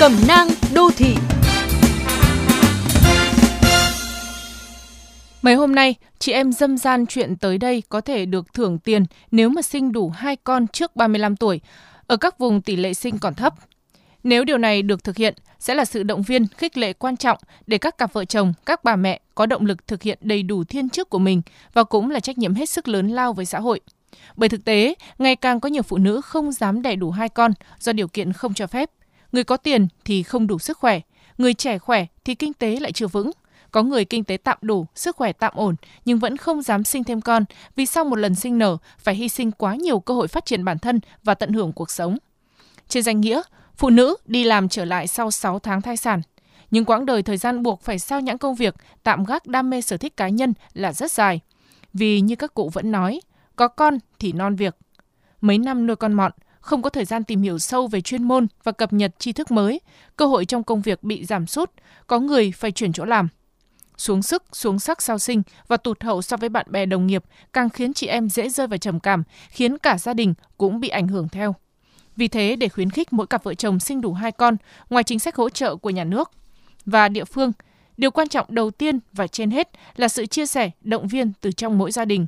Cẩm nang đô thị Mấy hôm nay, chị em dâm gian chuyện tới đây có thể được thưởng tiền nếu mà sinh đủ hai con trước 35 tuổi, ở các vùng tỷ lệ sinh còn thấp. Nếu điều này được thực hiện, sẽ là sự động viên, khích lệ quan trọng để các cặp vợ chồng, các bà mẹ có động lực thực hiện đầy đủ thiên chức của mình và cũng là trách nhiệm hết sức lớn lao với xã hội. Bởi thực tế, ngày càng có nhiều phụ nữ không dám đẻ đủ hai con do điều kiện không cho phép. Người có tiền thì không đủ sức khỏe, người trẻ khỏe thì kinh tế lại chưa vững. Có người kinh tế tạm đủ, sức khỏe tạm ổn nhưng vẫn không dám sinh thêm con vì sau một lần sinh nở phải hy sinh quá nhiều cơ hội phát triển bản thân và tận hưởng cuộc sống. Trên danh nghĩa, phụ nữ đi làm trở lại sau 6 tháng thai sản. Nhưng quãng đời thời gian buộc phải sao nhãn công việc, tạm gác đam mê sở thích cá nhân là rất dài. Vì như các cụ vẫn nói, có con thì non việc. Mấy năm nuôi con mọn, không có thời gian tìm hiểu sâu về chuyên môn và cập nhật tri thức mới, cơ hội trong công việc bị giảm sút, có người phải chuyển chỗ làm. Xuống sức, xuống sắc sau sinh và tụt hậu so với bạn bè đồng nghiệp càng khiến chị em dễ rơi vào trầm cảm, khiến cả gia đình cũng bị ảnh hưởng theo. Vì thế, để khuyến khích mỗi cặp vợ chồng sinh đủ hai con, ngoài chính sách hỗ trợ của nhà nước và địa phương, điều quan trọng đầu tiên và trên hết là sự chia sẻ, động viên từ trong mỗi gia đình.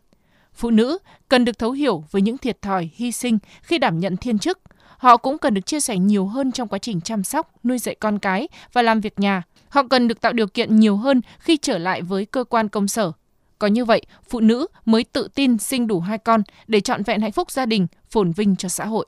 Phụ nữ cần được thấu hiểu với những thiệt thòi, hy sinh khi đảm nhận thiên chức. Họ cũng cần được chia sẻ nhiều hơn trong quá trình chăm sóc, nuôi dạy con cái và làm việc nhà. Họ cần được tạo điều kiện nhiều hơn khi trở lại với cơ quan công sở. Có như vậy, phụ nữ mới tự tin sinh đủ hai con để trọn vẹn hạnh phúc gia đình, phồn vinh cho xã hội.